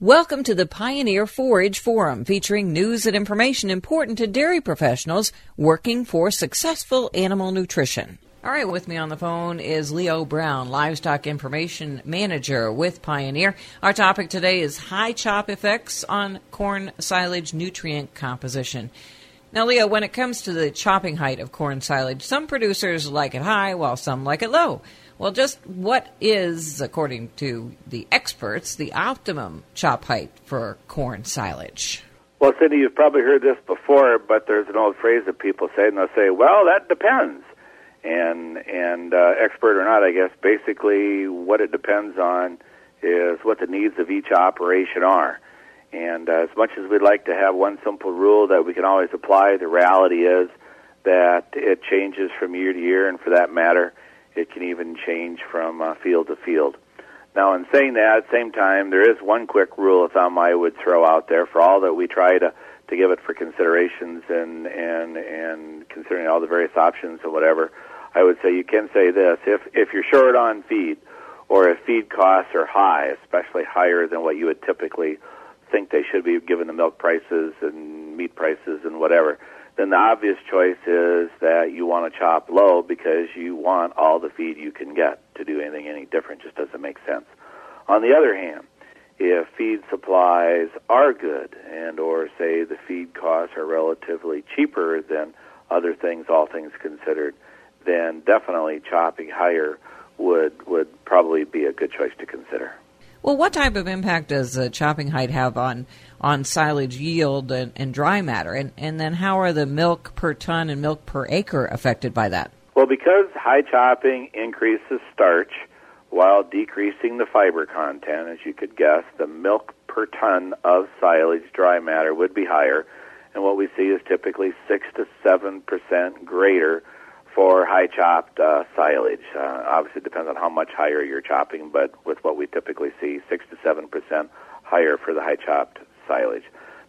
Welcome to the Pioneer Forage Forum featuring news and information important to dairy professionals working for successful animal nutrition. All right, with me on the phone is Leo Brown, Livestock Information Manager with Pioneer. Our topic today is high chop effects on corn silage nutrient composition. Now, Leo, when it comes to the chopping height of corn silage, some producers like it high while some like it low. Well, just what is, according to the experts, the optimum chop height for corn silage? Well, Cindy, you've probably heard this before, but there's an old phrase that people say, and they'll say, "Well, that depends." And and uh, expert or not, I guess basically what it depends on is what the needs of each operation are. And uh, as much as we'd like to have one simple rule that we can always apply, the reality is that it changes from year to year, and for that matter, it can even change from uh, field to field. Now, in saying that, at the same time, there is one quick rule of thumb I would throw out there for all that we try to, to give it for considerations and, and, and considering all the various options and whatever. I would say you can say this if, if you're short on feed or if feed costs are high, especially higher than what you would typically think they should be given the milk prices and meat prices and whatever, then the obvious choice is that you want to chop low because you want all the feed you can get. To do anything any different just doesn't make sense. On the other hand, if feed supplies are good and or say the feed costs are relatively cheaper than other things, all things considered, then definitely chopping higher would would probably be a good choice to consider. Well, what type of impact does uh, chopping height have on on silage yield and, and dry matter, and and then how are the milk per ton and milk per acre affected by that? Well, because high chopping increases starch while decreasing the fiber content, as you could guess, the milk per ton of silage dry matter would be higher, and what we see is typically six to seven percent greater for high chopped uh, silage. Uh, obviously, it depends on how much higher you're chopping, but with what we typically see, six to seven percent higher for the high chopped silage.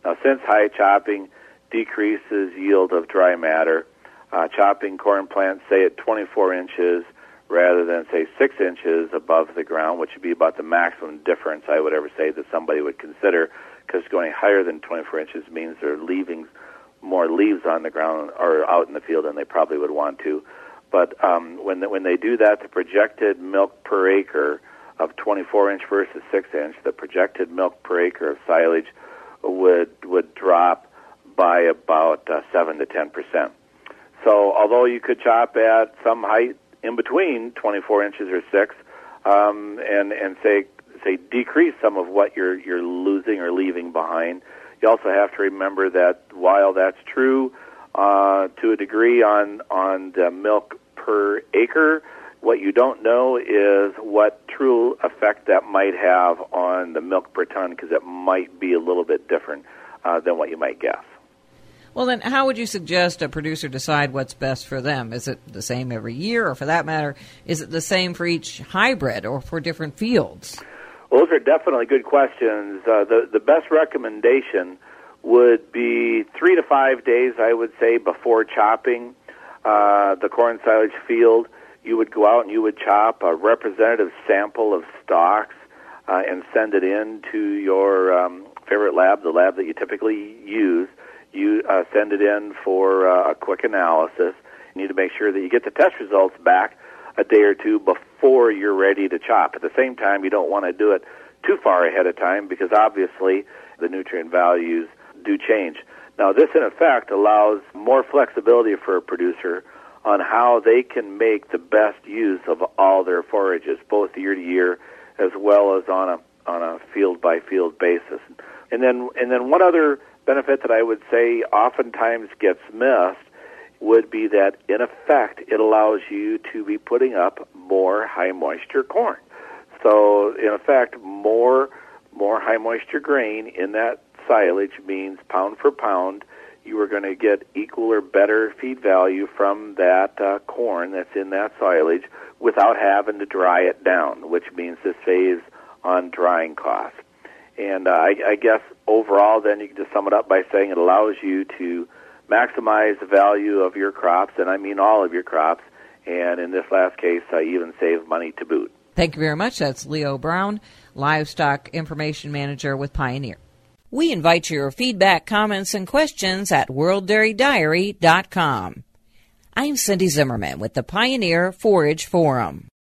Now, since high chopping decreases yield of dry matter, uh, chopping corn plants, say at 24 inches rather than say six inches above the ground, which would be about the maximum difference I would ever say that somebody would consider, because going higher than 24 inches means they're leaving more leaves on the ground or out in the field than they probably would want to. But um, when the, when they do that, the projected milk per acre of 24 inch versus 6 inch, the projected milk per acre of silage would would drop by about uh, 7 to 10 percent. So although you could chop at some height in between 24 inches or 6, um, and and say say decrease some of what you're you're losing or leaving behind, you also have to remember that while that's true uh, to a degree on on the milk per acre, what you don't know is what true effect that might have on the milk per ton because it might be a little bit different uh, than what you might guess. Well, then, how would you suggest a producer decide what's best for them? Is it the same every year, or for that matter, is it the same for each hybrid or for different fields? Well, those are definitely good questions. Uh, the the best recommendation would be three to five days, I would say, before chopping uh, the corn silage field. You would go out and you would chop a representative sample of stalks uh, and send it in to your um, favorite lab, the lab that you typically use. You uh, send it in for uh, a quick analysis. You need to make sure that you get the test results back a day or two before you're ready to chop. At the same time, you don't want to do it too far ahead of time because obviously the nutrient values do change. Now, this in effect allows more flexibility for a producer on how they can make the best use of all their forages, both year to year as well as on a on a field by field basis. And then and then one other benefit that I would say oftentimes gets missed would be that in effect it allows you to be putting up more high moisture corn. So in effect more more high moisture grain in that silage means pound for pound you are going to get equal or better feed value from that uh, corn that's in that silage without having to dry it down, which means to save on drying costs. And uh, I, I guess overall, then you can just sum it up by saying it allows you to maximize the value of your crops, and I mean all of your crops. And in this last case, I even save money to boot. Thank you very much. That's Leo Brown, Livestock Information Manager with Pioneer. We invite your feedback, comments, and questions at worlddairydiary.com. I'm Cindy Zimmerman with the Pioneer Forage Forum.